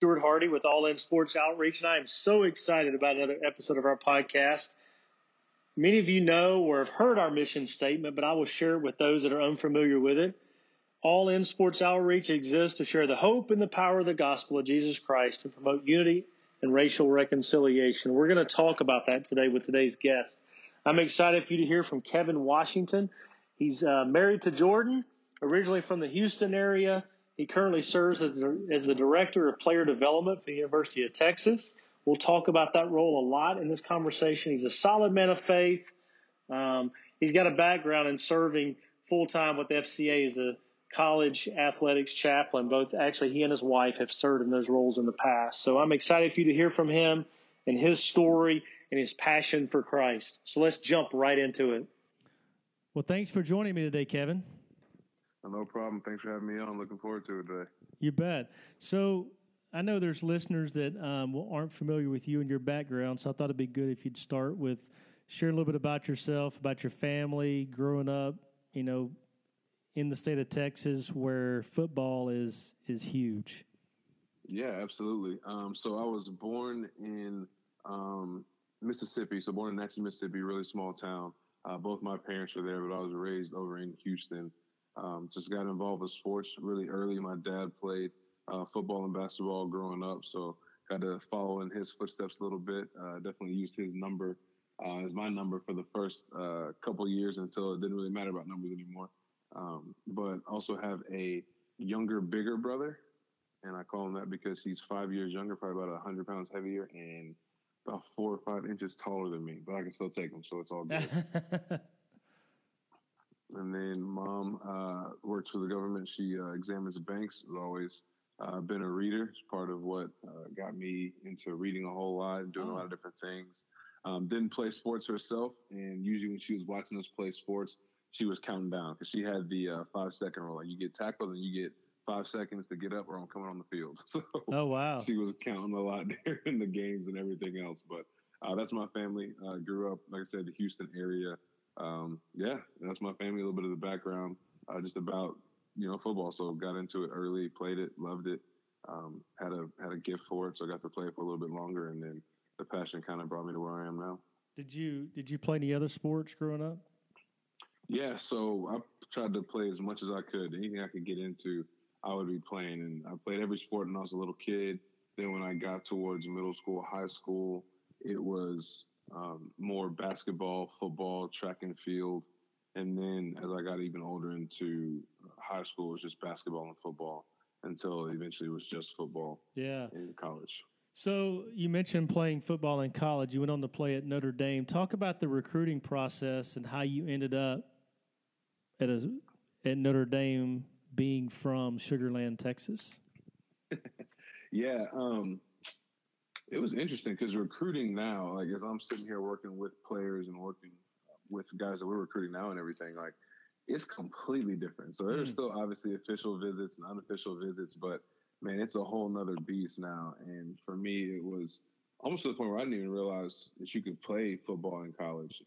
Stuart Hardy with All In Sports Outreach, and I am so excited about another episode of our podcast. Many of you know or have heard our mission statement, but I will share it with those that are unfamiliar with it. All In Sports Outreach exists to share the hope and the power of the gospel of Jesus Christ to promote unity and racial reconciliation. We're going to talk about that today with today's guest. I'm excited for you to hear from Kevin Washington. He's uh, married to Jordan, originally from the Houston area. He currently serves as the, as the Director of Player Development for the University of Texas. We'll talk about that role a lot in this conversation. He's a solid man of faith. Um, he's got a background in serving full time with FCA as a college athletics chaplain. Both actually, he and his wife have served in those roles in the past. So I'm excited for you to hear from him and his story and his passion for Christ. So let's jump right into it. Well, thanks for joining me today, Kevin. No problem. Thanks for having me on. Looking forward to it today. You bet. So I know there's listeners that um, aren't familiar with you and your background, so I thought it'd be good if you'd start with sharing a little bit about yourself, about your family, growing up, you know, in the state of Texas where football is is huge. Yeah, absolutely. Um, so I was born in um, Mississippi, so born in Natchez, Mississippi, really small town. Uh, both my parents were there, but I was raised over in Houston. Um, just got involved with sports really early. My dad played uh, football and basketball growing up, so got to follow in his footsteps a little bit. Uh, definitely used his number uh, as my number for the first uh, couple years until it didn't really matter about numbers anymore. Um, but also have a younger, bigger brother, and I call him that because he's five years younger, probably about hundred pounds heavier, and about four or five inches taller than me, but I can still take him, so it's all good. and then mom uh, works for the government. She uh, examines banks. Has always uh, been a reader. It's part of what uh, got me into reading a whole lot, and doing oh. a lot of different things. Um, didn't play sports herself, and usually when she was watching us play sports, she was counting down because she had the uh, five second rule. Like you get tackled and you get five seconds to get up or I'm coming on the field. So oh wow, she was counting a lot during the games and everything else. But uh, that's my family. Uh, grew up, like I said, the Houston area. Um, yeah, that's my family. A little bit of the background, uh, just about you know football. So got into it early, played it, loved it. Um, had a had a gift for it, so I got to play it for a little bit longer, and then the passion kind of brought me to where I am now. Did you did you play any other sports growing up? Yeah, so I tried to play as much as I could. Anything I could get into, I would be playing. And I played every sport when I was a little kid. Then when I got towards middle school, high school, it was um, more basketball, football, track and field. And then as I got even older into high school, it was just basketball and football until eventually it was just football. Yeah. In college. So you mentioned playing football in college. You went on to play at Notre Dame. Talk about the recruiting process and how you ended up at a, at Notre Dame being from Sugarland, Texas? yeah, um, it was interesting because recruiting now, like as I'm sitting here working with players and working with guys that we're recruiting now and everything, like it's completely different. So there's mm. still obviously official visits and unofficial visits, but man, it's a whole nother beast now. And for me, it was almost to the point where I didn't even realize that you could play football in college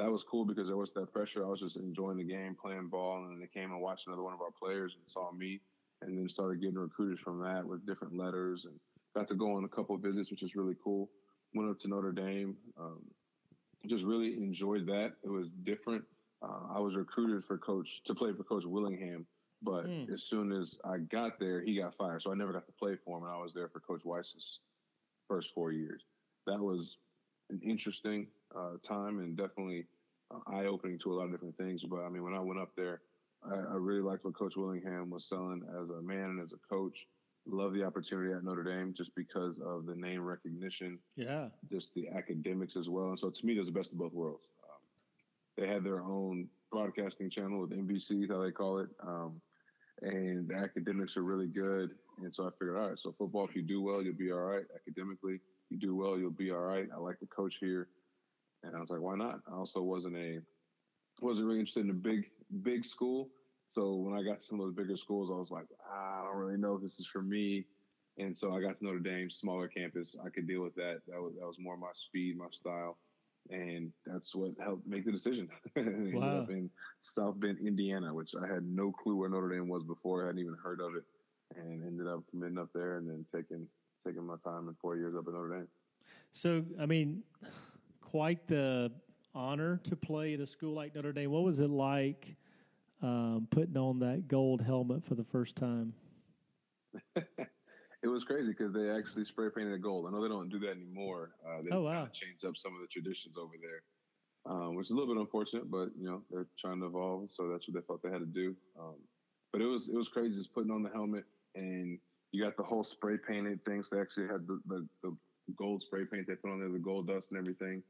that was cool because there was that pressure. I was just enjoying the game, playing ball, and then they came and watched another one of our players and saw me, and then started getting recruited from that with different letters, and got to go on a couple of visits, which is really cool. Went up to Notre Dame, um, just really enjoyed that. It was different. Uh, I was recruited for coach to play for Coach Willingham, but mm. as soon as I got there, he got fired, so I never got to play for him, and I was there for Coach Weis's first four years. That was an interesting uh, time and definitely uh, eye opening to a lot of different things. But I mean, when I went up there, I, I, really liked what Coach Willingham was selling as a man and as a coach. Love the opportunity at Notre Dame just because of the name recognition. Yeah. Just the academics as well. And so to me, it was the best of both worlds. Um, they had their own broadcasting channel with NBC, how they call it. Um, and the academics are really good. And so I figured, all right, so football, if you do well, you'll be all right. Academically, you do well, you'll be all right. I like the coach here, and I was like, why not? I also wasn't a wasn't really interested in a big big school. So when I got to some of the bigger schools, I was like, ah, I don't really know if this is for me. And so I got to Notre Dame, smaller campus. I could deal with that. That was that was more my speed, my style, and that's what helped make the decision. wow. in South Bend, Indiana, which I had no clue where Notre Dame was before. I hadn't even heard of it. and ended up committing up there and then taking taking my time in four years up at Notre Dame. So, I mean, quite the honor to play at a school like Notre Dame. What was it like um, putting on that gold helmet for the first time? it was crazy because they actually spray painted it gold. I know they don't do that anymore. Uh, they oh, wow. changed up some of the traditions over there, um, which is a little bit unfortunate, but you know they're trying to evolve, so that's what they felt they had to do. Um, but it was it was crazy just putting on the helmet and you got the whole spray painted thing. So they actually had the, the, the gold spray paint they put on there, the gold dust and everything.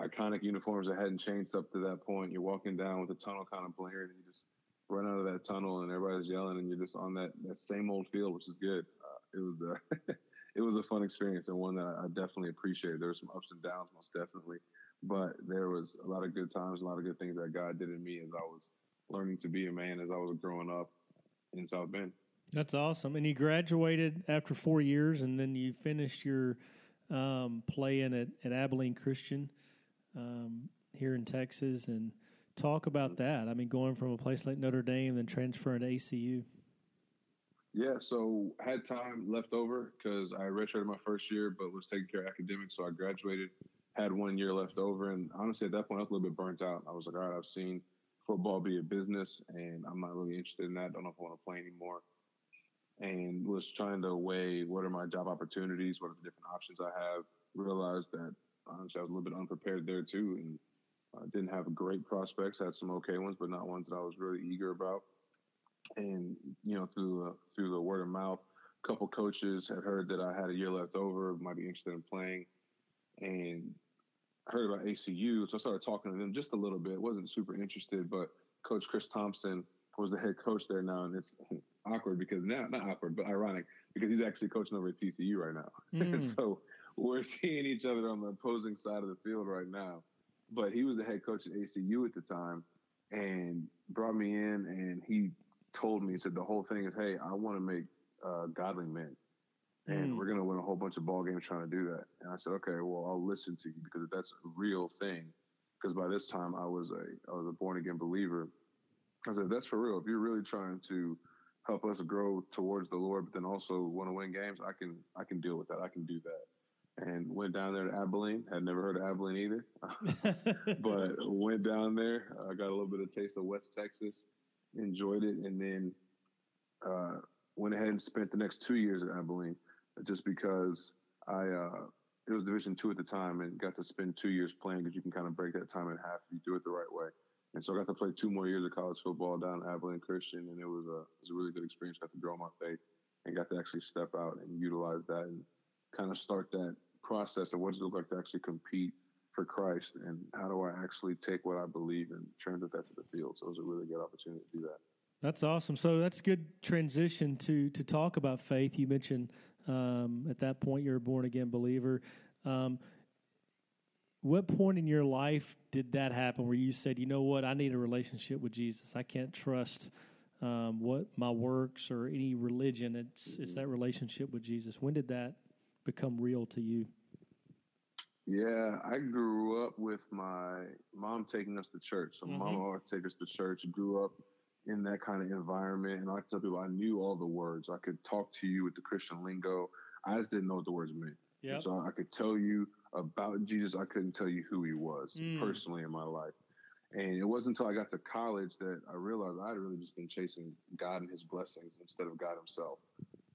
Iconic uniforms that hadn't changed up to that point. You're walking down with the tunnel kind of blaring, and you just run out of that tunnel, and everybody's yelling, and you're just on that, that same old field, which is good. Uh, it was uh, it was a fun experience and one that I definitely appreciated. There were some ups and downs, most definitely, but there was a lot of good times, a lot of good things that God did in me as I was learning to be a man, as I was growing up in South Bend. That's awesome. And you graduated after four years, and then you finished your um, playing at, at Abilene Christian um, here in Texas. And talk about that. I mean, going from a place like Notre Dame, then transferring to ACU. Yeah, so had time left over because I redshirted my first year, but was taking care of academics. So I graduated, had one year left over, and honestly, at that point, I was a little bit burnt out. I was like, all right, I've seen football be a business, and I'm not really interested in that. Don't know if I want to play anymore and was trying to weigh what are my job opportunities, what are the different options I have. Realized that honestly I was a little bit unprepared there too, and uh, didn't have great prospects. Had some okay ones, but not ones that I was really eager about. And you know, through uh, through the word of mouth, a couple coaches had heard that I had a year left over, might be interested in playing, and heard about ACU. So I started talking to them just a little bit. wasn't super interested, but Coach Chris Thomsen was the head coach there now, and it's awkward because now not awkward, but ironic because he's actually coaching over at TCU right now. Mm. so we're seeing each other on the opposing side of the field right now. But he was the head coach at ACU at the time, and brought me in, and he told me, he said the whole thing is, hey, I want to make uh, godly men. And mm. we're going to win a whole bunch of ball games trying to do that. And I said, okay, well, I'll listen to you because that's a real thing. Because by this time, I was a I was a born again believer, I said, that's for real. If you're really trying to help us grow towards the Lord, but then also want to win games, I can I can deal with that. I can do that. And went down there to Abilene. Had never heard of Abilene either, but went down there. I uh, got a little bit of taste of West Texas, enjoyed it, and then uh, went ahead and spent the next two years at Abilene, just because I uh, it was Division two at the time, and got to spend two years playing because you can kind of break that time in half if you do it the right way. And so I got to play two more years of college football down at Abilene Christian, and it was a it was a really good experience. Got to grow my faith and got to actually step out and utilize that and kind of start that process of what does it look like to actually compete for Christ and how do I actually take what I believe and translate that to the field. So it was a really good opportunity to do that. That's awesome. So that's good transition to to talk about faith. You mentioned um, at that point you're a born again believer. Um, what point in your life did that happen where you said, you know what, I need a relationship with Jesus? I can't trust um, what my works or any religion. It's it's that relationship with Jesus. When did that become real to you? Yeah, I grew up with my mom taking us to church. So mm-hmm. mom always take us to church. Grew up in that kind of environment, and I tell people I knew all the words. I could talk to you with the Christian lingo. I just didn't know what the words meant. Yeah. So I could tell you about Jesus, I couldn't tell you who he was mm. personally in my life. And it wasn't until I got to college that I realized I'd really just been chasing God and his blessings instead of God himself.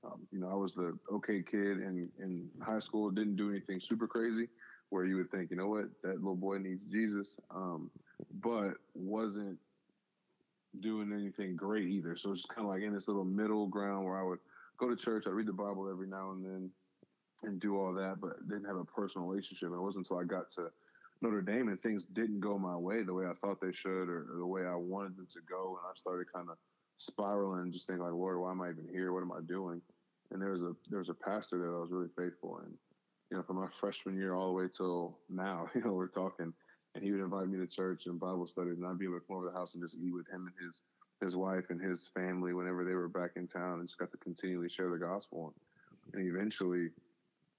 Um, you know, I was the okay kid in, in high school, didn't do anything super crazy where you would think, you know what, that little boy needs Jesus, um, but wasn't doing anything great either. So it's kind of like in this little middle ground where I would go to church, I'd read the Bible every now and then, and do all that, but didn't have a personal relationship. And it wasn't until I got to Notre Dame and things didn't go my way the way I thought they should or, or the way I wanted them to go. And I started kind of spiraling and just thinking like, Lord, why am I even here? What am I doing? And there was a there was a pastor there that I was really faithful and you know, from my freshman year all the way till now, you know, we're talking and he would invite me to church and Bible studies, and I'd be able to come over to the house and just eat with him and his his wife and his family whenever they were back in town and just got to continually share the gospel. And eventually,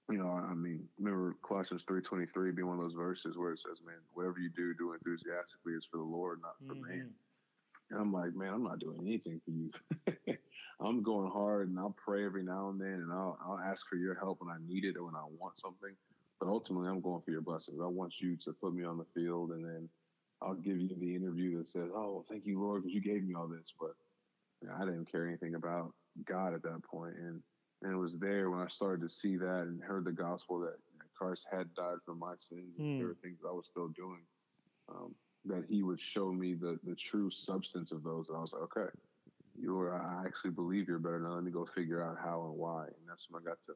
you know, I mean, remember Colossians three twenty three being one of those verses where it says, "Man, whatever you do, do enthusiastically is for the Lord, not for mm-hmm. man." And I'm like, man, I'm not doing anything for you. I'm going hard and I'll pray every now and then and I'll, I'll ask for your help when I need it or when I want something. But ultimately, I'm going for your blessings. I want you to put me on the field and then I'll give you the interview that says, oh, thank you, Lord, because you gave me all this. But you know, I didn't care anything about God at that point. And, and it was there when I started to see that and heard the gospel that Christ had died for my sins and mm. there were things I was still doing. Um, that he would show me the, the true substance of those. And I was like, okay, you're, I actually believe you're better. Now let me go figure out how and why. And that's when I got to,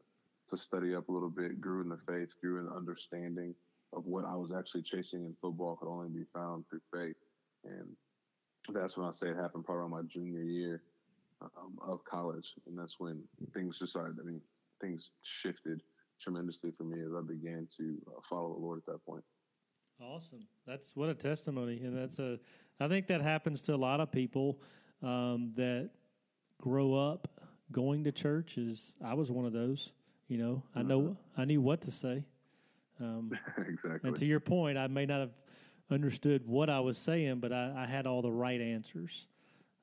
to study up a little bit, grew in the faith, grew in the understanding of what I was actually chasing in football could only be found through faith. And that's when I say it happened probably on my junior year um, of college. And that's when things just started, I mean, things shifted tremendously for me as I began to uh, follow the Lord at that point. Awesome. That's what a testimony. And that's a, I think that happens to a lot of people um, that grow up going to church. Is I was one of those. You know, I know uh-huh. I knew what to say. Um, exactly. And to your point, I may not have understood what I was saying, but I, I had all the right answers.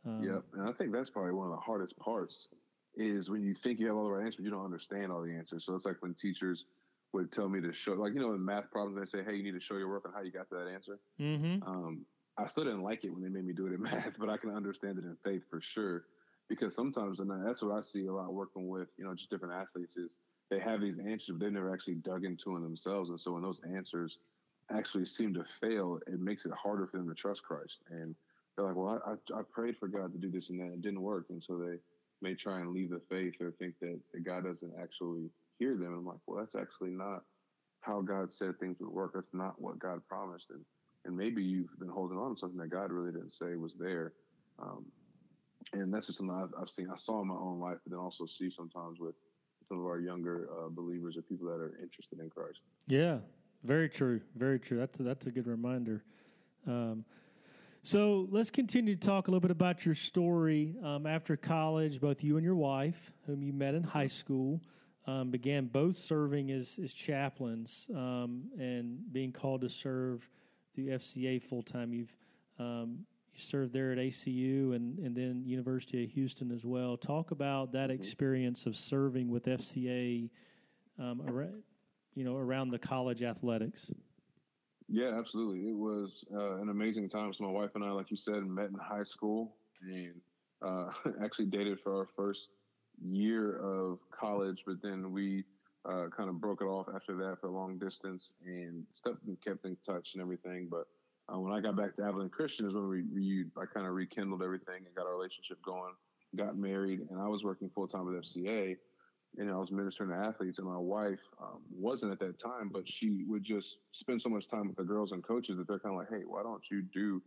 Um, yeah, and I think that's probably one of the hardest parts is when you think you have all the right answers, you don't understand all the answers. So it's like when teachers would tell me to show, like you know, in math problems, they say, "Hey, you need to show your work on how you got to that answer." Mm-hmm. Um, I still didn't like it when they made me do it in math, but I can understand it in faith for sure. Because sometimes, and that's what I see a lot working with, you know, just different athletes is they have these answers, but they never actually dug into them themselves. And so when those answers actually seem to fail, it makes it harder for them to trust Christ. And they're like, well, I, I, I prayed for God to do this and that. It didn't work. And so they may try and leave the faith or think that God doesn't actually hear them. And I'm like, well, that's actually not how God said things would work. That's not what God promised. And, and maybe you've been holding on to something that God really didn't say was there. Um, and that's just something I've, I've, seen, I saw in my own life, but then also see sometimes with some of our younger uh, believers or people that are interested in Christ. Yeah, very true. Very true. That's a, that's a good reminder. Um, so let's continue to talk a little bit about your story. Um, after college, both you and your wife, whom you met in high school, um, began both serving as, as chaplains um, and being called to serve through FCA full time. You've um, you served there at ACU and, and then University of Houston as well. Talk about that mm-hmm. experience of serving with FCA, um, around, you know, around the college athletics. Yeah, absolutely. It was uh, an amazing time. So my wife and I, like you said, met in high school and uh, actually dated for our first year of college, but then we uh, kind of broke it off after that for long distance and stuff and kept in touch and everything. But uh, when I got back to Abilene Christian is when we, we I kind of rekindled everything and got our relationship going, got married, and I was working full time with FCA. And I was ministering to athletes, and my wife um, wasn't at that time, but she would just spend so much time with the girls and coaches that they're kind of like, "Hey, why don't you do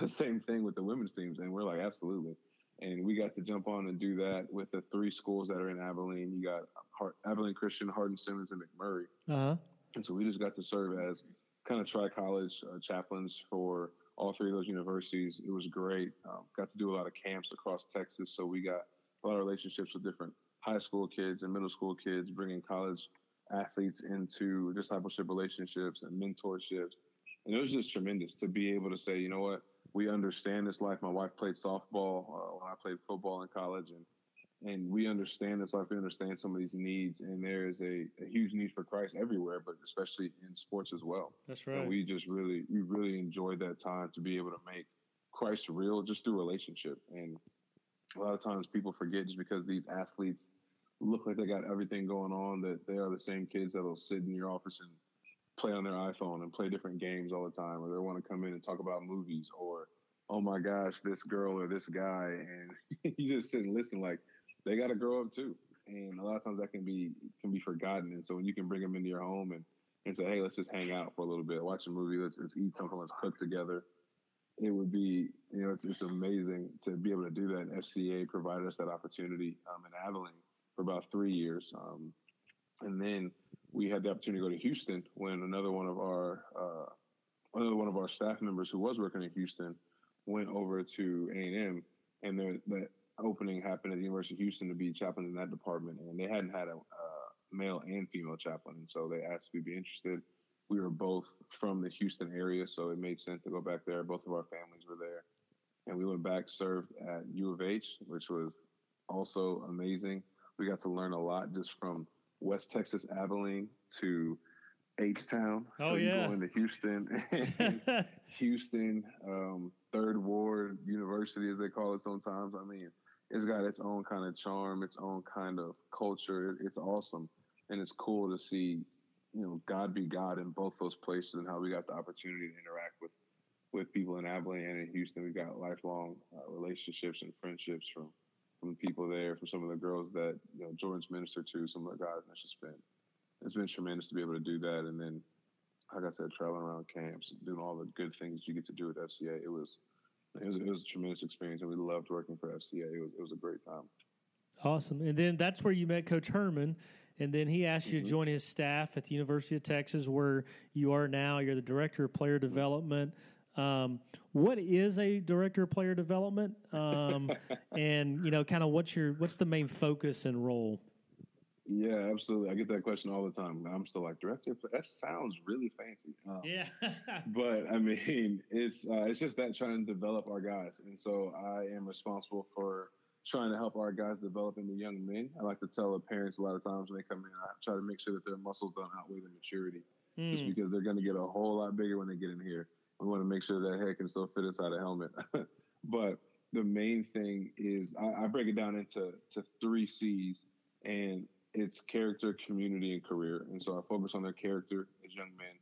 the same thing with the women's teams?" And we're like, "Absolutely." And we got to jump on and do that with the three schools that are in Abilene. You got Hart, Abilene Christian, Hardin Simmons, and McMurry. Uh-huh. And so we just got to serve as kind of tri college uh, chaplains for all three of those universities. It was great. Um, got to do a lot of camps across Texas, so we got a lot of relationships with different high school kids and middle school kids, bringing college athletes into discipleship relationships and mentorships. And it was just tremendous to be able to say, you know what, we understand this life. My wife played softball uh, when I played football in college, and and we understand this life. We understand some of these needs, and there is a, a huge need for Christ everywhere, but especially in sports as well. That's right. And we just really we really enjoyed that time to be able to make Christ real just through relationship. And a lot of times people forget just because these athletes look like they got everything going on that they are the same kids that'll sit in your office and play on their iPhone and play different games all the time, or they want to come in and talk about movies, or oh my gosh, this girl or this guy, and you just sit and listen. Like they got to grow up too, and a lot of times that can be can be forgotten. And so when you can bring them into your home and and say, hey, let's just hang out for a little bit, watch a movie, let's, let's eat something, let's cook together. It would be, you know, it's, it's amazing to be able to do that. And FCA provided us that opportunity um, in Abilene for about three years. Um, and then we had the opportunity to go to Houston when another one of our uh, another one of our staff members who was working in Houston went over to A and M, and the, the opening happened at the University of Houston to be chaplain in that department, and they hadn't had a uh, male and female chaplain, and so they asked if we'd be interested. We were both from the Houston area, so it made sense to go back there. Both of our families were there, and we went back served at U of H, which was also amazing. We got to learn a lot just from West Texas Abilene to H Town. Oh so yeah, going to Houston, Houston, um, Third Ward University, as they call it sometimes. I mean, it's got its own kind of charm, its own kind of culture. It's awesome, and it's cool to see, you know, God be God in both those places, and how we got the opportunity to interact with with people in Abilene and in Houston. We've got lifelong uh, relationships and friendships from from the people there, from some of the girls that you know Jordan's ministered to, some of the guys. It's just been it's been tremendous to be able to do that. And then, like I said, traveling around camps, doing all the good things you get to do at FCA. It was it was it was a tremendous experience, and we loved working for FCA. It was it was a great time. Awesome. And then that's where you met Coach Herman. And then he asked you Mm-hmm. to join his staff at the University of Texas, where you are now. You're the director of player development. Um, what is a director of player development? Um, and you know, kind of what's your what's the main focus and role? Yeah, absolutely. I get that question all the time. I'm still like director. That sounds really fancy. Um, Yeah. but I mean, it's uh, it's just that trying to develop our guys, and so I am responsible for trying to help our guys develop into young men. I like to tell the parents a lot of times when they come in, I try to make sure that their muscles don't outweigh their maturity, just Mm. because they're going to get a whole lot bigger when they get in here. We want to make sure that head can still fit inside a helmet. but the main thing is I, I break it down into to three C's, and it's character, community, and career. And so I focus on their character as young men.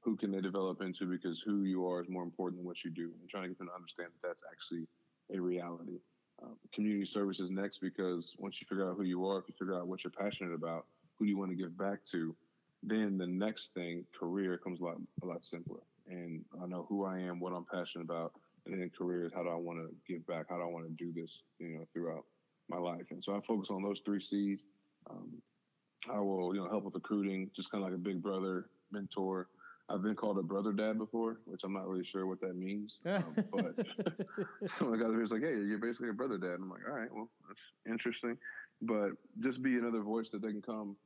Who can they develop into? Because who you are is more important than what you do. And trying to get them to understand that that's actually a reality. Um, community service is next because once you figure out who you are, if you figure out what you're passionate about, who do you want to give back to, then the next thing, career, comes a lot a lot simpler. And I know who I am, what I'm passionate about, and then career is how do I want to give back? How do I want to do this? You know, throughout my life. And so I focus on those three C's. Um, I will, you know, help with recruiting, just kind of like a big brother, mentor. I've been called a brother dad before, which I'm not really sure what that means. Um, but some of the guys are just like, hey, you're basically a brother dad. I'm like, all right, well, that's interesting. But just be another voice that they can come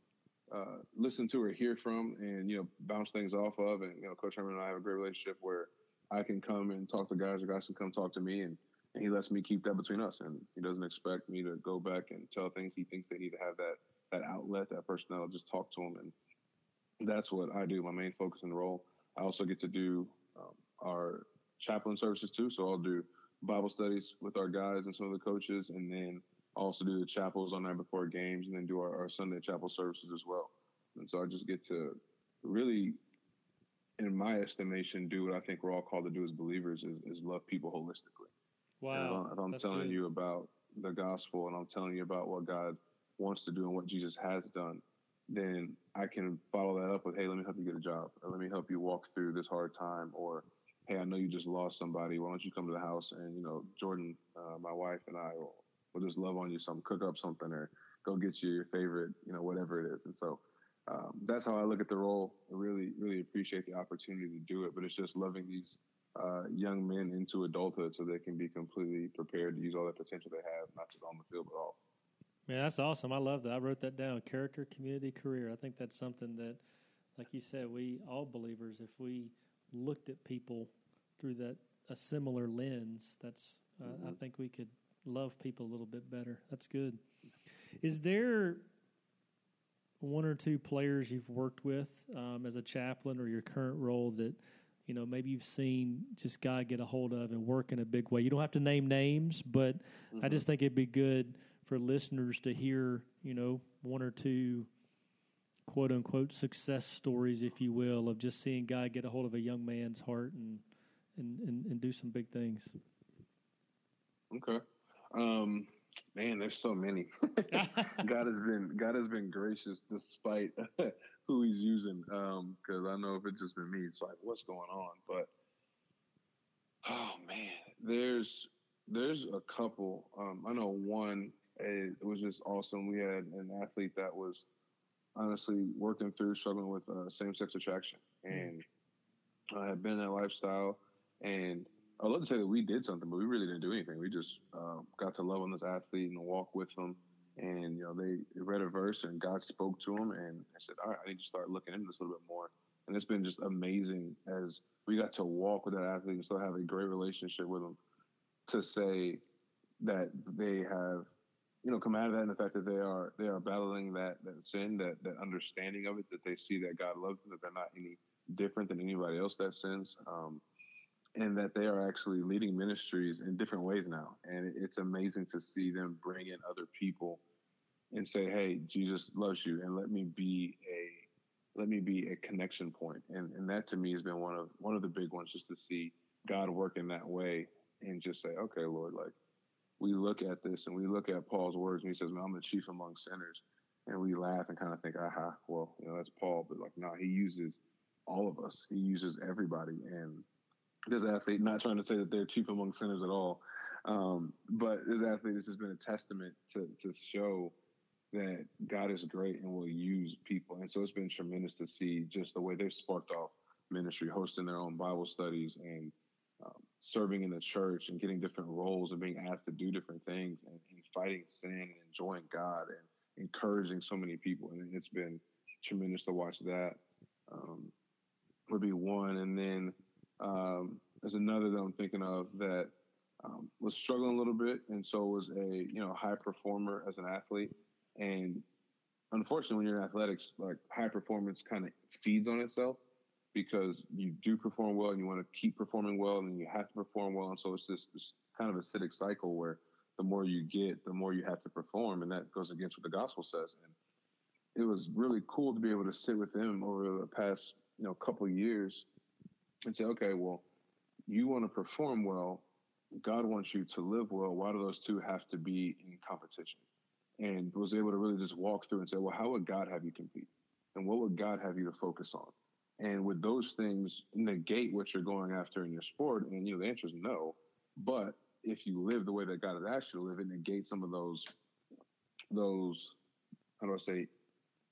uh, listen to or hear from and, you know, bounce things off of. And, you know, Coach Herman and I have a great relationship where I can come and talk to guys or guys can come talk to me. And, and he lets me keep that between us. And he doesn't expect me to go back and tell things. He thinks they need to have that, that outlet, that person that'll just talk to them. And that's what I do, my main focus and role. I also get to do um, our chaplain services too. So I'll do Bible studies with our guys and some of the coaches, and then also do the chapels on night before games, and then do our, our Sunday chapel services as well. And so I just get to really, in my estimation, do what I think we're all called to do as believers is, is love people holistically. And if wow. I'm, if I'm telling good. you about the gospel and I'm telling you about what God wants to do and what Jesus has done, then I can follow that up with, hey, let me help you get a job, or let me help you walk through this hard time, or hey, I know you just lost somebody. Why don't you come to the house and you know Jordan, uh, my wife, and I will will just love on you some, cook up something, or go get you your favorite, you know, whatever it is. And so um, that's how I look at the role. I really, really appreciate the opportunity to do it, but it's just loving these uh, young men into adulthood so they can be completely prepared to use all that potential they have, not just on the field but off. Man, that's awesome. I love that. I wrote that down. Character, community, career. I think that's something that, like you said, we all believers, if we looked at people through that a similar lens, that's uh, I Mhm. think we could love people a little bit better. That's good. Is there one or two players you've worked with um, as a chaplain or your current role that you know maybe you've seen just God get a hold of and work in a big way? You don't have to name names, but I just think it'd be good for listeners to hear, you know, one or two quote unquote success stories, if you will, of just seeing God get a hold of a young man's heart and and, and, and do some big things. Okay. Um, man, there's so many. God has been God has been gracious despite who He's using. Um, Because I know if it's just been me, it's like what's going on. But oh man, there's there's a couple. Um, I know one. It, it was just awesome. We had an athlete that was honestly working through struggling with uh, same sex attraction, and I had been that lifestyle. And I'd love to say that we did something, but we really didn't do anything. We just um, got to love on this athlete and walk with them. And you know, they read a verse, and God spoke to them, and I said, "All right, I need to start looking into this a little bit more." And it's been just amazing as we got to walk with that athlete and still have a great relationship with him. to say that they have, you know, come out of that and the fact that they are they are battling that that sin, that that understanding of it, that they see that God loves them, that they're not any different than anybody else that sins. Um, and that they are actually leading ministries in different ways now. And it's amazing to see them bring in other people and say, "Hey, Jesus loves you, and let me be a let me be a connection point." And and that to me has been one of one of the big ones, just to see God work in that way and just say, "Okay, Lord, like we look at this and we look at Paul's words, and he says, "Man, I'm the chief among sinners," and we laugh and kind of think, "Aha, well, you know, that's Paul," but like, no, he uses all of us. He uses everybody, and this athlete, not trying to say that they're chief among sinners at all, um, but this athlete has just been a testament to, to show that God is great and will use people. And so it's been tremendous to see just the way they've sparked off ministry, hosting their own Bible studies and um, serving in the church and getting different roles and being asked to do different things and, and fighting sin and enjoying God and encouraging so many people. And it's been tremendous to watch that. Um, would be one. And then um, there's another that I'm thinking of that um, was struggling a little bit, and so was a you know high performer as an athlete. And unfortunately, when you're in athletics, like high performance kind of feeds on itself because you do perform well and you want to keep performing well, and you have to perform well, and so it's just this kind of acidic cycle where the more you get, the more you have to perform, and that goes against what the gospel says. And it was really cool to be able to sit with him over the past you know couple years and say, okay, well, you want to perform well. God wants you to live well. Why do those two have to be in competition? And was able to really just walk through and say, well, how would God have you compete? And what would God have you to focus on? And would those things negate what you're going after in your sport? And, you know, the answer is no. But if you live the way that God has asked you to live, it negates some of those, those, how do I say,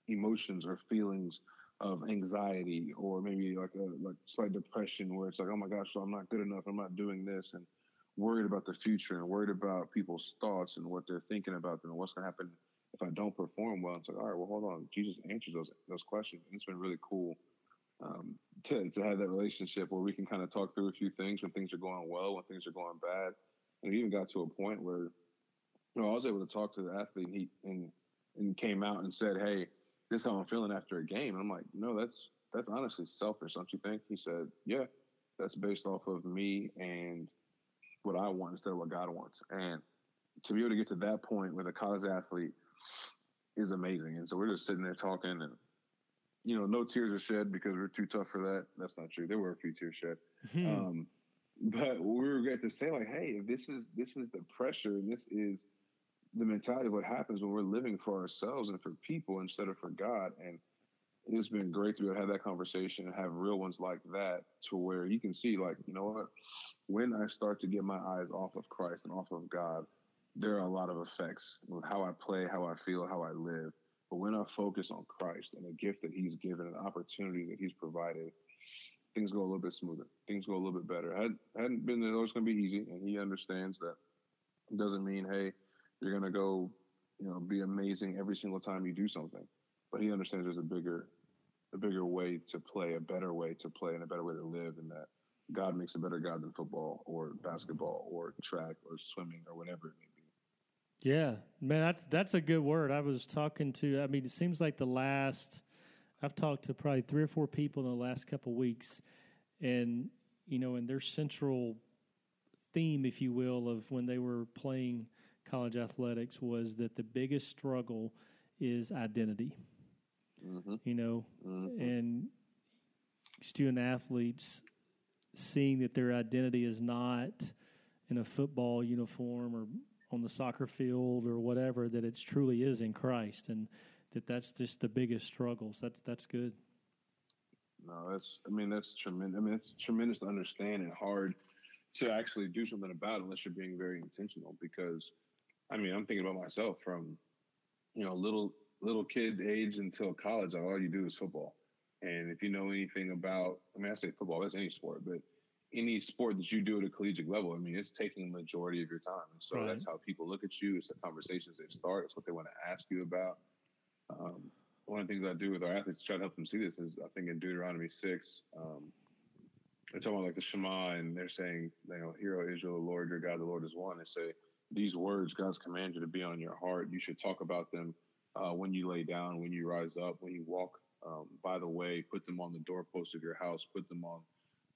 emotions or feelings of anxiety or maybe like a like slight depression where it's like, oh my gosh, so I'm not good enough, I'm not doing this, and worried about the future and worried about people's thoughts and what they're thinking about them and what's gonna happen if I don't perform well. It's like, all right, well, hold on, Jesus answers those those questions, and it's been really cool um, to to have that relationship where we can kind of talk through a few things when things are going well, when things are going bad, and it even got to a point where you know I was able to talk to the athlete and he and and came out and said, hey this is how I'm feeling after a game. I'm like, no, that's that's honestly selfish, don't you think? He said, yeah, that's based off of me and what I want instead of what God wants. And to be able to get to that point with a college athlete is amazing. And so we're just sitting there talking and you know, no tears are shed because we're too tough for that. That's not true. There were a few tears shed. Hmm. Um, but we were going to say like, hey, this is this is the pressure and this is the mentality of what happens when we're living for ourselves and for people instead of for God. And it's been great to be able to have that conversation and have real ones like that to where you can see, like, you know what? When I start to get my eyes off of Christ and off of God, there are a lot of effects with how I play, how I feel, how I live. But when I focus on Christ and the gift that He's given, an opportunity that He's provided, things go a little bit smoother. Things go a little bit better. Had, hadn't been always going to be easy, and He understands that. It doesn't mean, hey, you're gonna go, you know, be amazing every single time you do something. But he understands there's a bigger, a bigger way to play, a better way to play, and a better way to live, and that God makes a better God than football or basketball or track or swimming or whatever it may be. Yeah, man, that's that's a good word. I was talking to. I mean, it seems like the last. I've talked to probably three or four people in the last couple weeks, and you know, and their central theme, if you will, of when they were playing college athletics was that the biggest struggle is identity. Mm-hmm. You know, mm-hmm. and student athletes seeing that their identity is not in a football uniform or on the soccer field or whatever that it truly is in Christ and that that's just the biggest struggles that's that's good no that's i mean that's tremendous i mean it's tremendous to understand and hard to actually do something about unless you're being very intentional because I mean, I'm thinking about myself from, you know, little little kids age until college. All you do is football. And if you know anything about, I mean, I say football, that's any sport, but any sport that you do at a collegiate level, I mean, it's taking a majority of your time. And so right. that's how people look at you. It's the conversations they start. It's what they want to ask you about. Um, one of the things I do with our athletes to try to help them see this is I think in Deuteronomy 6, um, they're talking about like the Shema, and they're saying, you know, "Hear, O Israel, the Lord your God, the Lord is one." They say these words God's command you to be on your heart. You should talk about them uh, when you lay down, when you rise up, when you walk um, by the way. Put them on the doorpost of your house. Put them on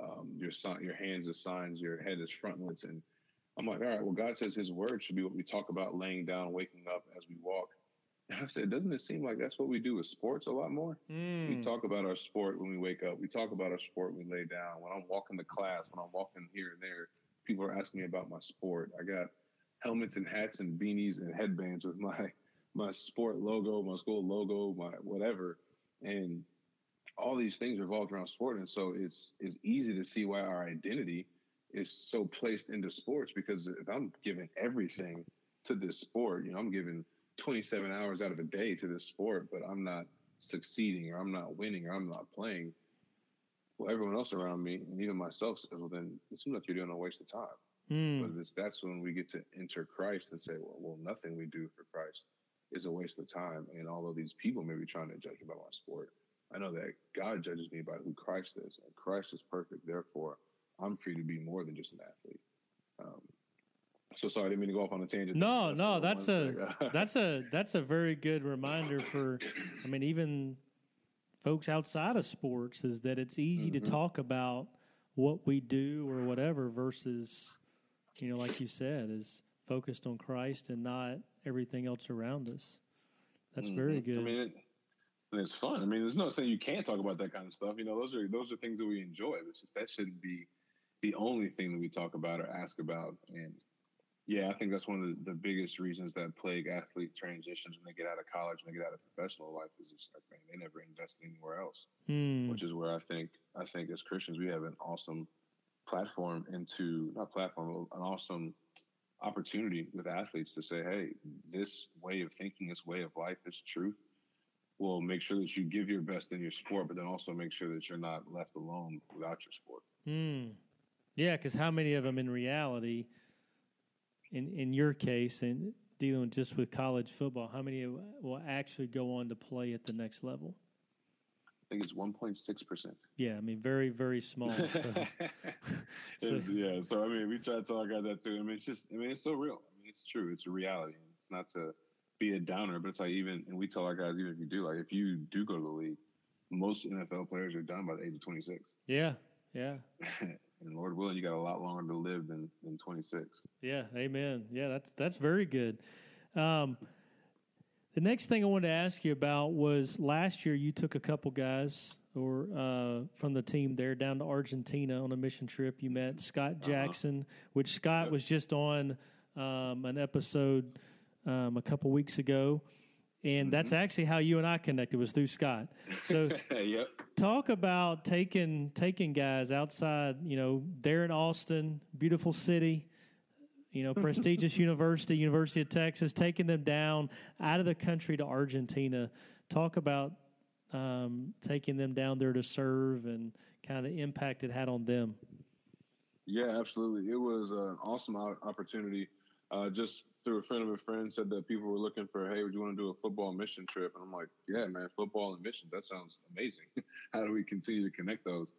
um, your sign, your hands as signs, your head as frontlets. And I'm like, all right, well, God says His word should be what we talk about, laying down, waking up as we walk. And I said, doesn't it seem like that's what we do with sports a lot more? Mm. We talk about our sport when we wake up. We talk about our sport when we lay down. When I'm walking to class, when I'm walking here and there, people are asking me about my sport. I got helmets and hats and beanies and headbands with my my sport logo, my school logo, my whatever, and all these things revolve around sport. And so it's it's easy to see why our identity is so placed into sports because if I'm giving everything to this sport, you know, I'm giving 27 hours out of a day to this sport, but I'm not succeeding or I'm not winning or I'm not playing. Well, everyone else around me and even myself says, well, then it seems like you're doing a waste of time. Mm. But that's when we get to enter Christ and say, well, well, nothing we do for Christ is a waste of time. And although these people may be trying to judge me by my sport, I know that God judges me by who Christ is, and Christ is perfect. Therefore, I'm free to be more than just an athlete. Um, so sorry, I didn't mean to go off on a tangent. No, that's no, that's a that's a that's a very good reminder for. I mean, even folks outside of sports is that it's easy mm-hmm. to talk about what we do or whatever versus, you know, like you said, is focused on Christ and not everything else around us. That's mm-hmm. very good. I mean, it, and it's fun. I mean, there's no saying you can't talk about that kind of stuff. You know, those are those are things that we enjoy. It's just that shouldn't be the only thing that we talk about or ask about. And yeah, I think that's one of the, the biggest reasons that plague athlete transitions when they get out of college and they get out of professional life is just like man, they never invest anywhere else. Mm. Which is where I think I think as Christians we have an awesome platform into not platform, an awesome opportunity with athletes to say, hey, this way of thinking, this way of life, this truth will make sure that you give your best in your sport, but then also make sure that you're not left alone without your sport. Mm. Yeah, because how many of them in reality – in in your case and dealing just with college football, how many will actually go on to play at the next level? Think it's 1.6 percent. Yeah, I mean, very very small. So. so. yeah, so I mean, we try to tell our guys that too. I mean, it's just, I mean, it's so real. I mean, it's true. It's a reality. It's not to be a downer, but it's like even, and we tell our guys even if you do, like if you do go to the league, most NFL players are done by the age of 26. Yeah, yeah. and Lord willing, you got a lot longer to live than than 26. Yeah, amen. Yeah, that's that's very good. Um, the next thing I wanted to ask you about was last year you took a couple guys or uh, from the team there down to Argentina on a mission trip. You met Scott uh-huh. Jackson, uh-huh. which Scott was just on um, an episode um, a couple weeks ago and mm-hmm. that's actually how you and I connected was through Scott. So, yep. talk about taking taking guys outside. You know, there in Austin, beautiful city. You know, prestigious university, University of Texas, taking them down out of the country to Argentina. Talk about um, taking them down there to serve and kind of the impact it had on them. Yeah, absolutely. It was an awesome opportunity. Uh, just through a friend of a friend said that people were looking for, hey, would you want to do a football mission trip? And I'm like, yeah, man, football and mission. That sounds amazing. How do we continue to connect those?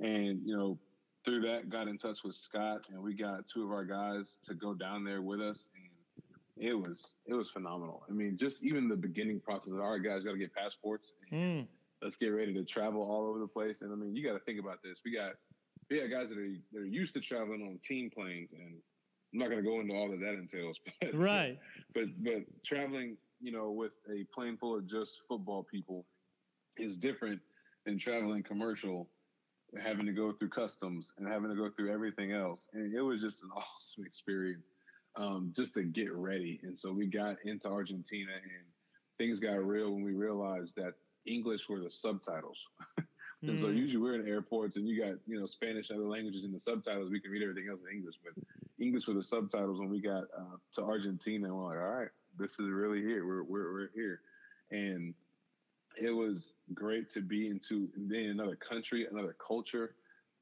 And, you know, through that, got in touch with Scott and we got two of our guys to go down there with us. And it was, it was phenomenal. I mean, just even the beginning process of, all right, guys, got to get passports. And mm. Let's get ready to travel all over the place. And I mean, you got to think about this. We got, we got guys that are, that are used to traveling on team planes and I'm not going to go into all that that entails. But, right. But but traveling, you know, with a plane full of just football people is different than traveling commercial, having to go through customs and having to go through everything else. And it was just an awesome experience um, just to get ready. And so we got into Argentina and things got real when we realized that English were the subtitles. And so mm. usually we're in airports and you got, you know, Spanish and other languages in the subtitles. We can read everything else in English, but English were the subtitles when we got uh, to Argentina and we're like, all right, this is really here. We're, we're, we're here. And it was great to be into in another country, another culture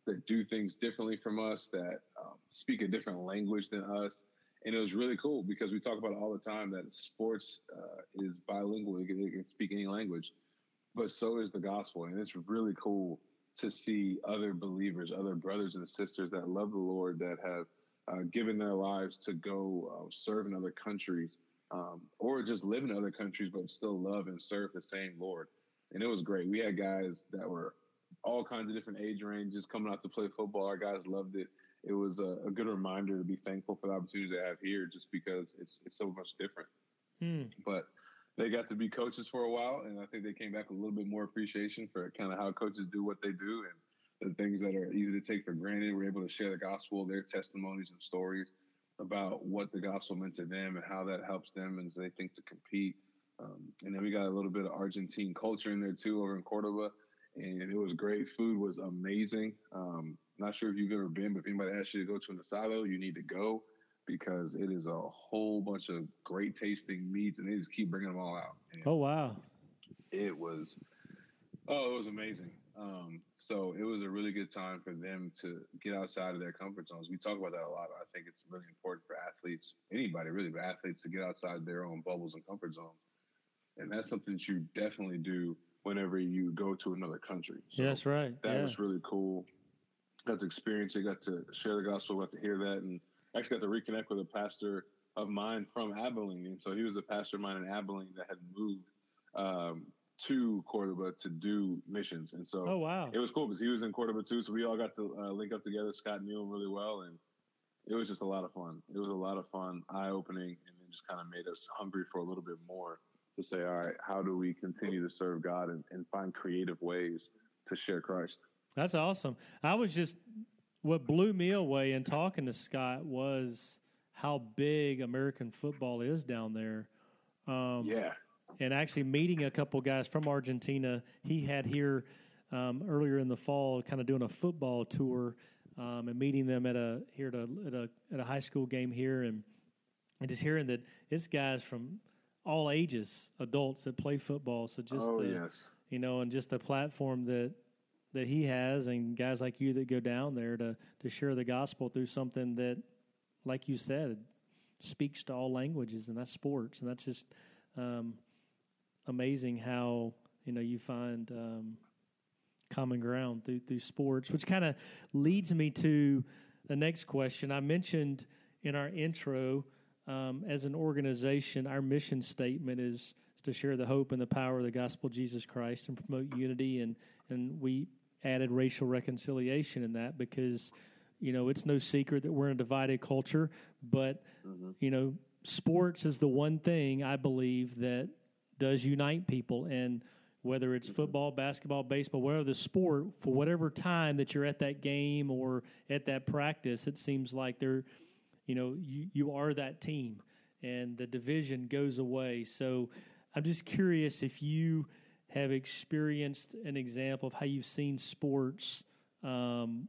that do things differently from us, that um, speak a different language than us. And it was really cool because we talk about it all the time that sports uh, is bilingual. It can, can speak any language but so is the gospel. And it's really cool to see other believers, other brothers and sisters that love the Lord, that have uh, given their lives to go uh, serve in other countries, um, or just live in other countries, but still love and serve the same Lord. And it was great. We had guys that were all kinds of different age ranges coming out to play football. Our guys loved it. It was a, a good reminder to be thankful for the opportunities they have here, just because it's it's so much different. Hmm. But they got to be coaches for a while, and I think they came back with a little bit more appreciation for kind of how coaches do what they do and the things that are easy to take for granted. We're able to share the gospel, their testimonies and stories about what the gospel meant to them and how that helps them as they think to compete. Um, and then we got a little bit of Argentine culture in there too over in Cordoba, and it was great. Food was amazing. Um, not sure if you've ever been, but if anybody asks you to go to an asado, you need to go because it is a whole bunch of great tasting meats, and they just keep bringing them all out. And oh wow! It was, oh, it was amazing. Um, so it was a really good time for them to get outside of their comfort zones. We talk about that a lot. I think it's really important for athletes, anybody really, but athletes to get outside their own bubbles and comfort zones. And that's something that you definitely do whenever you go to another country. So that's right. That yeah. was really cool. Got to experience it, got to share the gospel, got to hear that, and actually got to reconnect with a pastor of mine from Abilene. And so he was a pastor of mine in Abilene that had moved um, to Cordoba to do missions. And so oh, wow. it was cool because he was in Cordoba too. So we all got to uh, link up together. Scott knew him really well. And it was just a lot of fun. It was a lot of fun, eye opening, and then just kind of made us hungry for a little bit more to say, all right, how do we continue to serve God and, and find creative ways to share Christ? That's awesome. I was just what blew me away in talking to Scott was how big American football is down there. Um, yeah. And actually meeting a couple guys from Argentina, he had here um, earlier in the fall, kind of doing a football tour, um, and meeting them at a here at a, at a at a high school game here, and and just hearing that it's guys from all ages, adults that play football. So just oh, the, yes. you know, and just the platform that that he has and guys like you that go down there to to share the gospel through something that like you said speaks to all languages and that's sports and that's just um, amazing how you know you find um, common ground through through sports which kind of leads me to the next question i mentioned in our intro um, as an organization our mission statement is to share the hope and the power of the gospel of jesus christ and promote unity and and we added racial reconciliation in that because you know it's no secret that we're in a divided culture but mm-hmm. you know sports is the one thing i believe that does unite people and whether it's mm-hmm. football basketball baseball whatever the sport for whatever time that you're at that game or at that practice it seems like they're you know you, you are that team and the division goes away so i'm just curious if you have experienced an example of how you've seen sports um,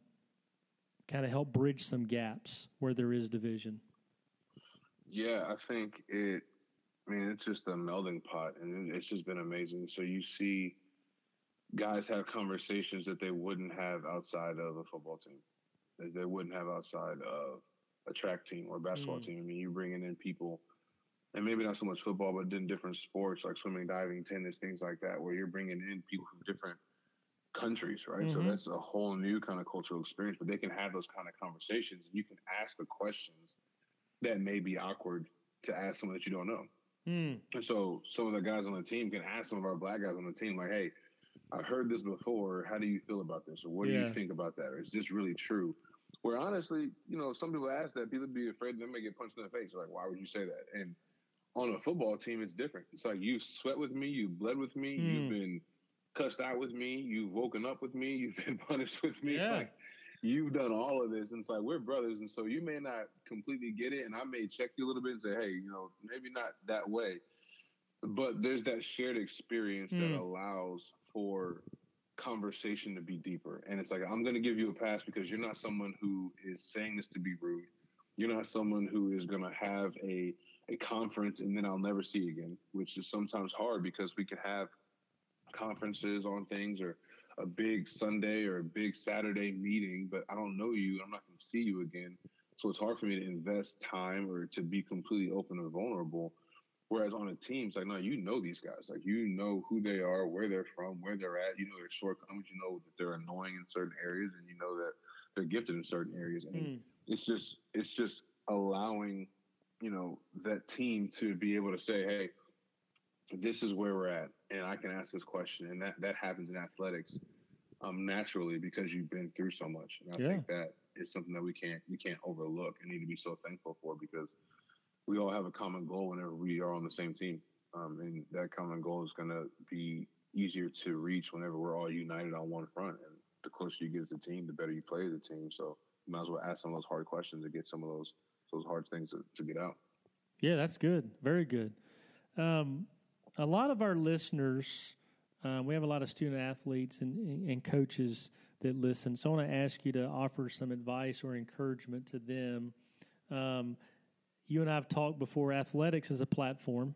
kind of help bridge some gaps where there is division? Yeah, I think it. I mean, it's just a melding pot, and it's just been amazing. So you see guys have conversations that they wouldn't have outside of a football team, that they wouldn't have outside of a track team or a basketball mm. team. I mean, you're bringing in people and maybe not so much football, but in different sports like swimming, diving, tennis, things like that, where you're bringing in people from different countries, right? Mm-hmm. So that's a whole new kind of cultural experience, but they can have those kind of conversations and you can ask the questions that may be awkward to ask someone that you don't know. Mm. And so some of the guys on the team can ask some of our black guys on the team, like, hey, I've heard this before. How do you feel about this? Or what yeah. do you think about that? Or is this really true? Where honestly, you know, some people ask that, people be afraid they may get punched in the face. Like, why would you say that? And on a football team, it's different. It's like you sweat with me, you bled with me, mm. you've been cussed out with me, you've woken up with me, you've been punished with me. Yeah. Like you've done all of this. And it's like we're brothers. And so you may not completely get it. And I may check you a little bit and say, hey, you know, maybe not that way. But there's that shared experience mm. that allows for conversation to be deeper. And it's like, I'm going to give you a pass because you're not someone who is saying this to be rude. You're not someone who is going to have a a conference and then I'll never see again, which is sometimes hard because we can have conferences on things or a big Sunday or a big Saturday meeting, but I don't know you. I'm not going to see you again. So it's hard for me to invest time or to be completely open and vulnerable. Whereas on a team, it's like, no, you know these guys. Like, you know who they are, where they're from, where they're at. You know their shortcomings. You know that they're annoying in certain areas, and you know that they're gifted in certain areas. And mm. it's just, it's just allowing, you know, that team to be able to say, hey, this is where we're at, and I can ask this question, and that that happens in athletics um, naturally because you've been through so much. And I yeah. think that is something that we can't we can't overlook and need to be so thankful for because we all have a common goal whenever we are on the same team, um, and that common goal is going to be easier to reach whenever we're all united on one front. And the closer you get as a team, the better you play as a team. So you might as well ask some of those hard questions to get some of those those hard things to, to get out. Yeah, that's good. Very good. Um, a lot of our listeners, um, we have a lot of student athletes and, and coaches that listen. So I want to ask you to offer some advice or encouragement to them. Um, you and I have talked before. Athletics is a platform.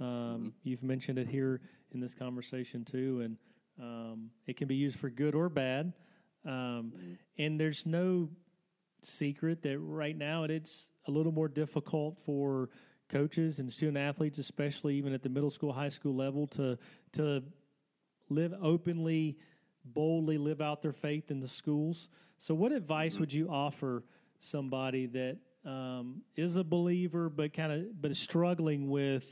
Um, mm-hmm. You've mentioned it here in this conversation too, and um, it can be used for good or bad. Um, mm-hmm. And there's no secret that right now it's a little more difficult for coaches and student athletes, especially even at the middle school, high school level, to to live openly, boldly live out their faith in the schools. So, what advice mm-hmm. would you offer somebody that um, is a believer but kind of but is struggling with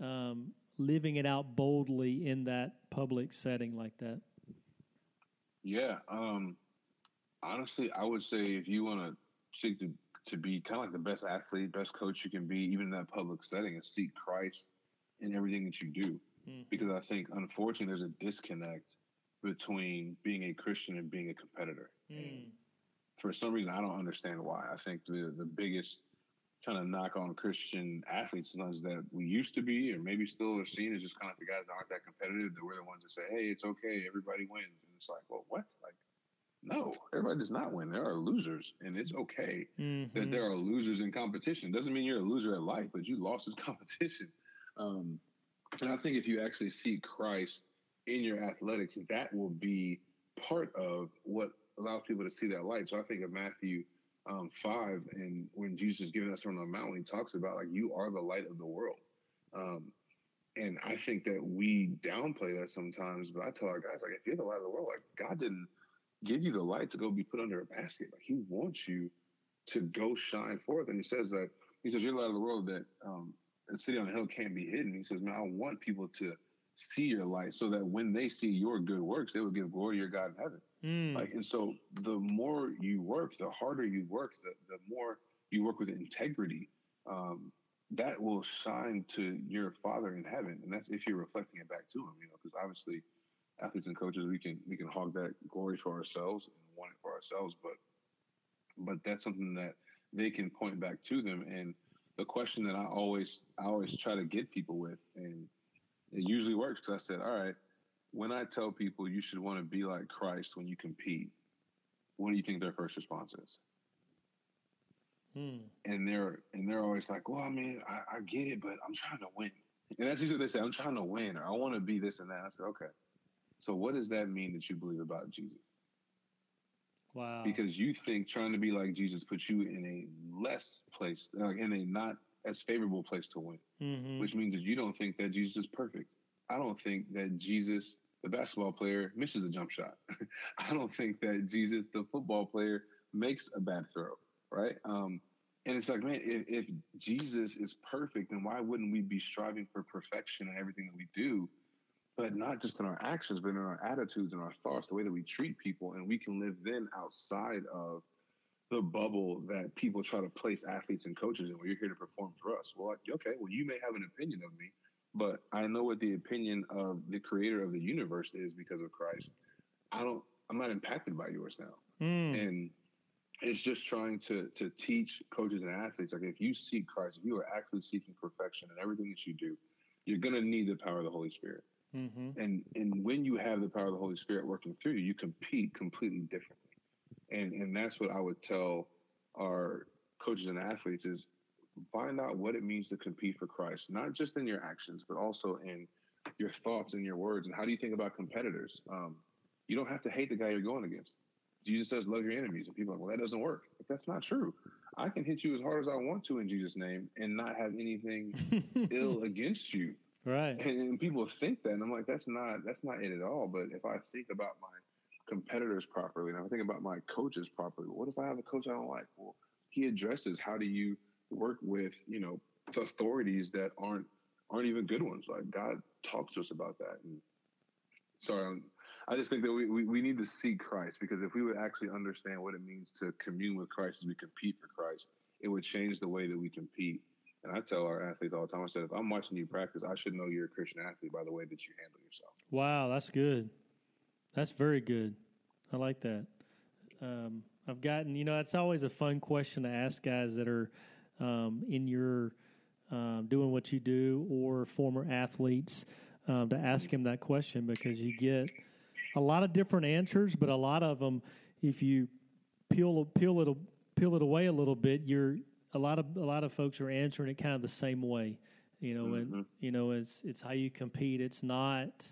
um, living it out boldly in that public setting like that? Yeah, um, honestly, I would say if you want to seek to to be kind of like the best athlete, best coach you can be, even in that public setting, and seek Christ in everything that you do. Mm-hmm. Because I think, unfortunately, there's a disconnect between being a Christian and being a competitor. Mm. For some reason, I don't understand why. I think the the biggest kind of knock on Christian athletes is that we used to be, or maybe still are seen as just kind of the guys that aren't that competitive. That we're the ones that say, "Hey, it's okay, everybody wins," and it's like, well, what? Like no, everybody does not win. There are losers, and it's okay mm-hmm. that there are losers in competition. Doesn't mean you're a loser at life, but you lost this competition. Um, and I think if you actually see Christ in your athletics, that will be part of what allows people to see that light. So I think of Matthew um, five, and when Jesus is giving us from the mountain, he talks about like you are the light of the world. Um, and I think that we downplay that sometimes, but I tell our guys like, if you're the light of the world, like God didn't give you the light to go be put under a basket. Like he wants you to go shine forth. And he says that he says you're the light of the world that um, a city on a hill can't be hidden. He says, man, I want people to see your light so that when they see your good works, they will give glory to your God in heaven. Mm. Like, and so the more you work, the harder you work, the, the more you work with integrity, um, that will shine to your father in heaven. And that's if you're reflecting it back to him, you know, because obviously athletes and coaches, we can we can hog that glory for ourselves and want it for ourselves, but but that's something that they can point back to them. And the question that I always I always try to get people with, and it usually works because I said, all right, when I tell people you should want to be like Christ when you compete, what do you think their first response is? Hmm. And they're and they're always like, well, I mean, I, I get it, but I'm trying to win. And that's usually what they say. I'm trying to win, or I want to be this and that. I said, okay. So what does that mean that you believe about Jesus? Wow. Because you think trying to be like Jesus puts you in a less place, like in a not as favorable place to win, mm-hmm. which means that you don't think that Jesus is perfect. I don't think that Jesus, the basketball player, misses a jump shot. I don't think that Jesus, the football player, makes a bad throw, right? Um, and it's like, man, if, if Jesus is perfect, then why wouldn't we be striving for perfection in everything that we do? But not just in our actions, but in our attitudes and our thoughts, the way that we treat people. And we can live then outside of the bubble that people try to place athletes and coaches in, where you're here to perform for us. Well, okay, well, you may have an opinion of me, but I know what the opinion of the creator of the universe is because of Christ. I don't, I'm not impacted by yours now. Mm. And it's just trying to to teach coaches and athletes like if you seek Christ, if you are actually seeking perfection in everything that you do, you're going to need the power of the Holy Spirit. Mm-hmm. And and when you have the power of the Holy Spirit working through you, you compete completely differently. And and that's what I would tell our coaches and athletes is find out what it means to compete for Christ, not just in your actions, but also in your thoughts and your words. And how do you think about competitors? Um, you don't have to hate the guy you're going against. Jesus says, love your enemies. And people are like, well, that doesn't work. That's not true. I can hit you as hard as I want to in Jesus' name and not have anything ill against you. Right. And, people think that, and I'm like, that's not that's not it at all. But if I think about my competitors properly, and I think about my coaches properly, what if I have a coach I don't like? Well, he addresses how do you work with you know authorities that aren't aren't even good ones. Like God talks to us about that. And sorry, i just think that we, we, we need to see Christ because if we would actually understand what it means to commune with Christ as we compete for Christ, it would change the way that we compete and I tell our athletes all the time, I said, if I'm watching you practice, I should know you're a Christian athlete by the way that you handle yourself. Wow, that's good. That's very good. I like that. Um, I've gotten, you know, that's always a fun question to ask guys that are um, in your um, doing what you do or former athletes um, to ask him that question because you get a lot of different answers, but a lot of them, if you peel peel it peel it away a little bit, you're a lot of a lot of folks are answering it kind of the same way. You know, mm-hmm. and you know it's it's how you compete. It's not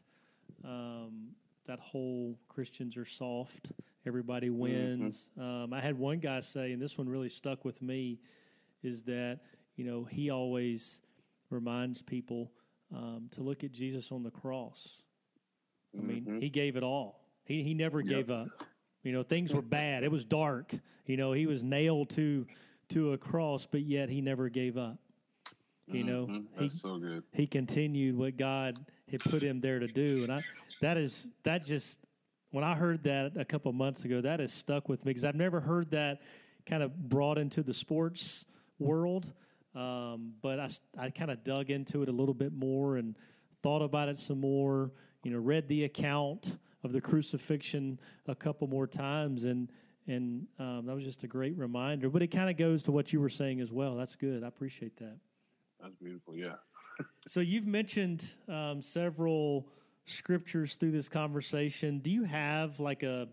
um, that whole Christians are soft. Everybody mm-hmm. wins. Mm-hmm. Um, I had one guy say, and this one really stuck with me, is that you know he always reminds people um, to look at Jesus on the cross. I mean, mm-hmm. he gave it all. He he never yep. gave up. You know, things were bad. It was dark. You know, he was nailed to to a cross, but yet he never gave up. You know, mm-hmm. That's he, so good. He continued what God had put him there to do, and I that is that just when I heard that a couple months ago, that has stuck with me because I've never heard that kind of brought into the sports world. Um, but I I kind of dug into it a little bit more and thought about it some more. You know, read the account of the crucifixion a couple more times and and um, that was just a great reminder. But it kind of goes to what you were saying as well. That's good. I appreciate that. That's beautiful. Yeah. so you've mentioned um, several scriptures through this conversation. Do you have like a,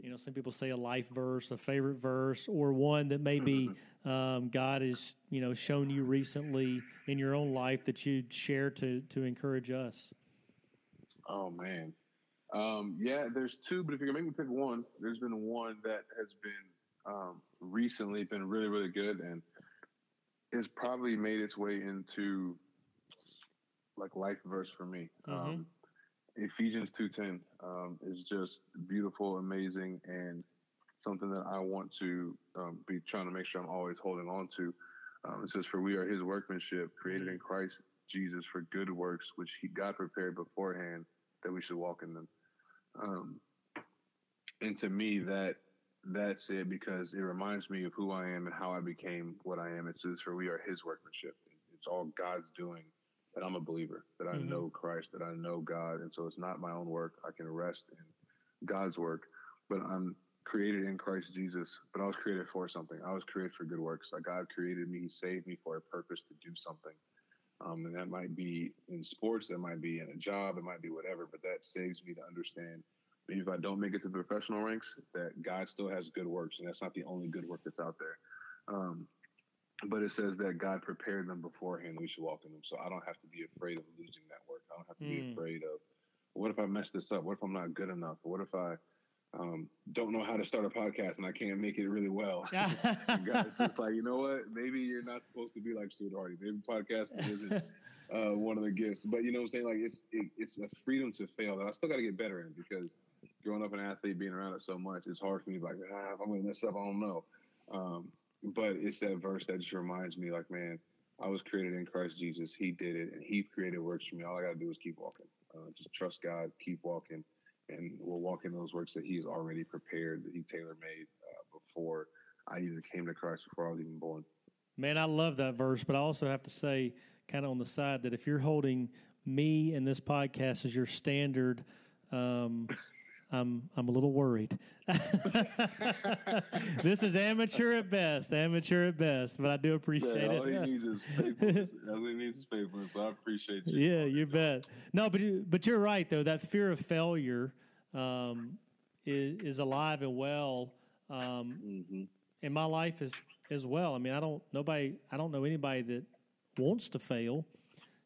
you know, some people say a life verse, a favorite verse, or one that maybe um, God has, you know, shown you recently in your own life that you'd share to to encourage us? Oh man, um, yeah, there's two, but if you're gonna make me pick one, there's been one that has been um, recently been really, really good, and it's probably made its way into like life verse for me. Mm-hmm. Um, Ephesians two ten um, is just beautiful, amazing, and something that I want to um, be trying to make sure I'm always holding on to. Um, it says, "For we are His workmanship, created in Christ Jesus for good works, which He God prepared beforehand that we should walk in them." Um, and to me, that that's it because it reminds me of who I am and how I became what I am. It says, "For we are His workmanship." It's all God's doing. That I'm a believer. That I mm-hmm. know Christ. That I know God. And so it's not my own work. I can rest in God's work. But I'm created in Christ Jesus. But I was created for something. I was created for good works. Like God created me. He saved me for a purpose to do something. Um, and that might be in sports, that might be in a job, it might be whatever, but that saves me to understand maybe if I don't make it to the professional ranks, that God still has good works, and that's not the only good work that's out there. Um, but it says that God prepared them beforehand, we should walk in them. So I don't have to be afraid of losing that work. I don't have to mm. be hmm. afraid of what if I mess this up? What if I'm not good enough? What if I um, don't know how to start a podcast and I can't make it really well. guys, it's just like, you know what? Maybe you're not supposed to be like Stuart Hardy. Maybe podcasting isn't uh, one of the gifts. But you know what I'm saying? Like it's it, it's a freedom to fail that I still got to get better in because growing up an athlete, being around it so much, it's hard for me. To be like, ah, if I'm gonna mess up, I don't know. Um, but it's that verse that just reminds me, like, man, I was created in Christ Jesus. He did it, and He created works for me. All I got to do is keep walking. Uh, just trust God, keep walking and we'll walk in those works that He has already prepared, that He tailor made uh, before I even came to Christ, before I was even born. Man, I love that verse, but I also have to say, kind of on the side, that if you're holding me and this podcast as your standard, um, I'm I'm a little worried. this is amateur at best, amateur at best, but I do appreciate yeah, all it. All he needs is faithfulness. all he needs is faithfulness. So I appreciate you. Yeah, you bet. No, but but you're right though. That fear of failure um, is, is alive and well um, mm-hmm. in my life as as well. I mean, I don't nobody. I don't know anybody that wants to fail.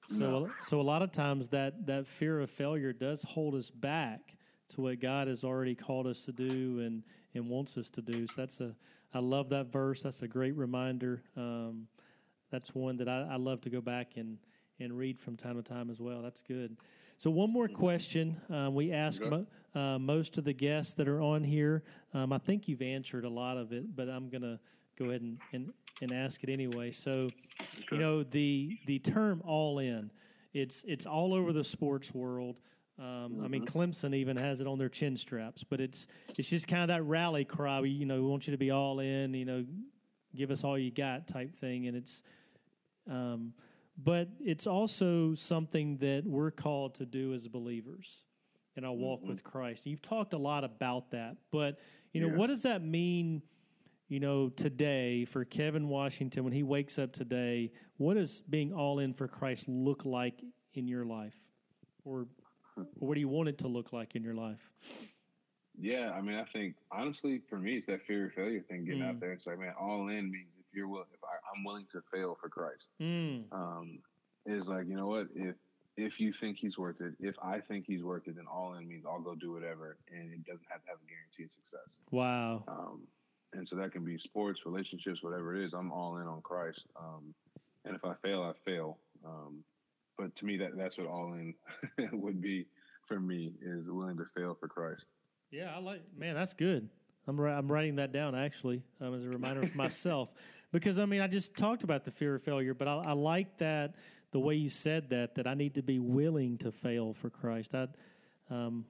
So no. so a lot of times that that fear of failure does hold us back to what God has already called us to do and and wants us to do. So that's a I love that verse. That's a great reminder. Um, that's one that I, I love to go back and and read from time to time as well. That's good. So one more question um, we ask mo- uh, most of the guests that are on here. Um, I think you've answered a lot of it, but I'm gonna go ahead and, and, and ask it anyway. So, you know the the term "all in," it's it's all over the sports world. Um. I mean, mm-hmm. Clemson even has it on their chin straps, but it's it's just kind of that rally cry. We, you know, we want you to be all in. You know, give us all you got type thing, and it's. Um, but it's also something that we're called to do as believers in our walk mm-hmm. with Christ. You've talked a lot about that, but you know, yeah. what does that mean? You know, today for Kevin Washington, when he wakes up today, what does being all in for Christ look like in your life, or, or what do you want it to look like in your life? Yeah, I mean, I think honestly, for me, it's that fear of failure thing getting mm. out there. It's like, man, all in means if you're will, if I, am willing to fail for Christ, mm. um, is like, you know what, if if you think he's worth it, if I think he's worth it, then all in means I'll go do whatever, and it doesn't have to have a guaranteed success. Wow. Um, and so that can be sports, relationships, whatever it is. I'm all in on Christ. Um, and if I fail, I fail. Um, but to me, that that's what all in would be for me is willing to fail for Christ. Yeah, I like. Man, that's good. I'm I'm writing that down actually um, as a reminder for myself because I mean I just talked about the fear of failure, but I, I like that the way you said that that I need to be willing to fail for Christ. I, um,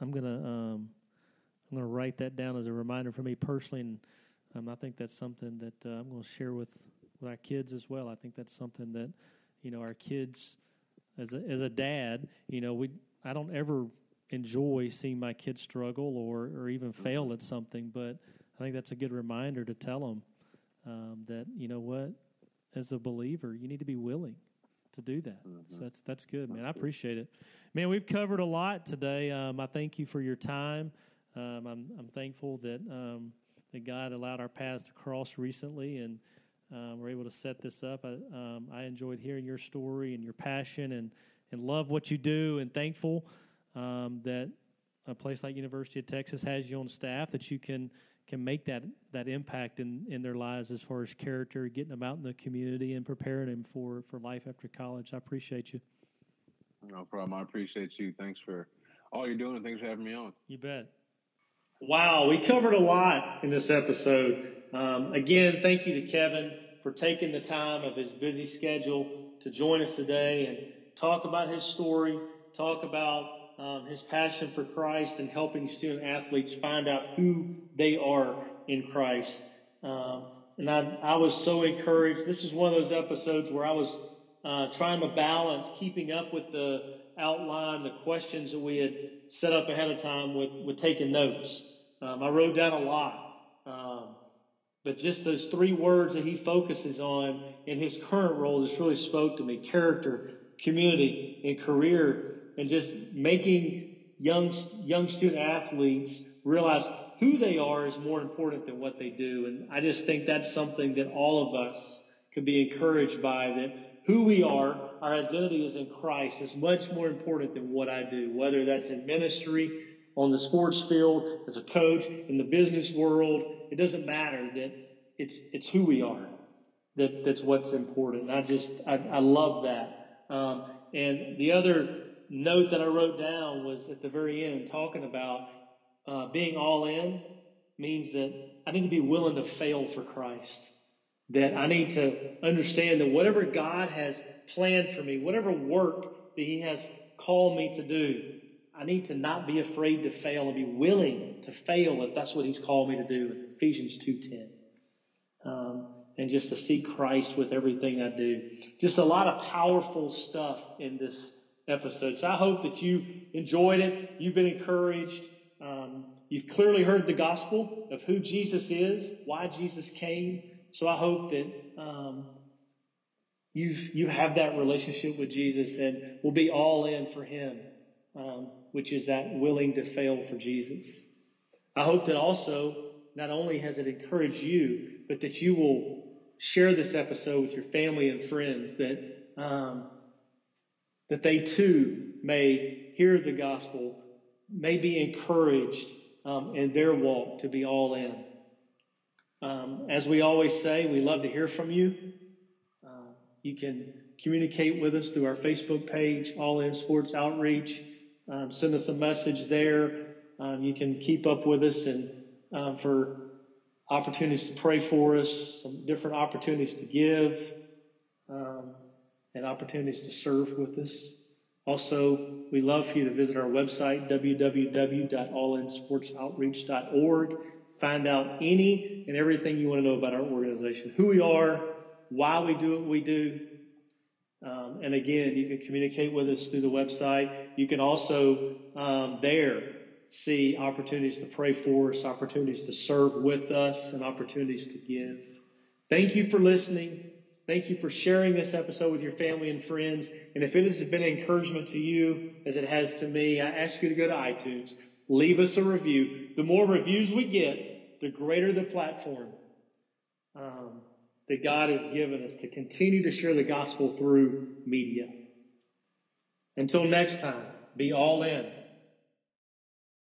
I'm gonna um, I'm gonna write that down as a reminder for me personally, and um, I think that's something that uh, I'm going to share with with our kids as well. I think that's something that you know our kids as a, as a dad, you know, we I don't ever enjoy seeing my kids struggle or or even fail at something, but I think that's a good reminder to tell them um, that you know what, as a believer, you need to be willing to do that. Mm-hmm. So that's that's good, man. I appreciate it, man. We've covered a lot today. Um, I thank you for your time. Um, I'm I'm thankful that um, that God allowed our paths to cross recently, and um, we're able to set this up. I, um, I enjoyed hearing your story and your passion, and and love what you do, and thankful um, that a place like University of Texas has you on staff that you can can make that that impact in, in their lives as far as character, getting them out in the community and preparing them for, for life after college. I appreciate you. No problem. I appreciate you. Thanks for all you're doing and thanks for having me on. You bet. Wow, we covered a lot in this episode. Um, again, thank you to Kevin for taking the time of his busy schedule to join us today and talk about his story, talk about um, his passion for Christ and helping student athletes find out who they are in Christ. Um, and I, I was so encouraged. This is one of those episodes where I was uh, trying to balance keeping up with the outline, the questions that we had set up ahead of time with, with taking notes. Um, I wrote down a lot. But just those three words that he focuses on in his current role just really spoke to me character, community, and career and just making young, young student athletes realize who they are is more important than what they do. And I just think that's something that all of us can be encouraged by that who we are, our identity is in Christ is much more important than what I do, whether that's in ministry, on the sports field, as a coach, in the business world. It doesn't matter that it's, it's who we are. That, that's what's important. I just, I, I love that. Um, and the other note that I wrote down was at the very end talking about uh, being all in means that I need to be willing to fail for Christ. That I need to understand that whatever God has planned for me, whatever work that He has called me to do, I need to not be afraid to fail and be willing to fail if that's what He's called me to do. Ephesians two ten, um, and just to see Christ with everything I do. Just a lot of powerful stuff in this episode. So I hope that you enjoyed it. You've been encouraged. Um, you've clearly heard the gospel of who Jesus is, why Jesus came. So I hope that um, you've you have that relationship with Jesus and will be all in for Him, um, which is that willing to fail for Jesus. I hope that also not only has it encouraged you, but that you will share this episode with your family and friends. That um, that they too may hear the gospel, may be encouraged um, in their walk to be all in. Um, as we always say, we love to hear from you. Uh, you can communicate with us through our Facebook page, All In Sports Outreach. Um, send us a message there. Um, you can keep up with us and uh, for opportunities to pray for us, some different opportunities to give, um, and opportunities to serve with us. Also, we love for you to visit our website, www.allinsportsoutreach.org. Find out any and everything you want to know about our organization, who we are, why we do what we do. Um, and again, you can communicate with us through the website. You can also um, there see opportunities to pray for us, opportunities to serve with us, and opportunities to give. Thank you for listening. Thank you for sharing this episode with your family and friends. And if it has been an encouragement to you as it has to me, I ask you to go to iTunes, leave us a review. The more reviews we get, the greater the platform um, that God has given us to continue to share the gospel through media. Until next time, be all in.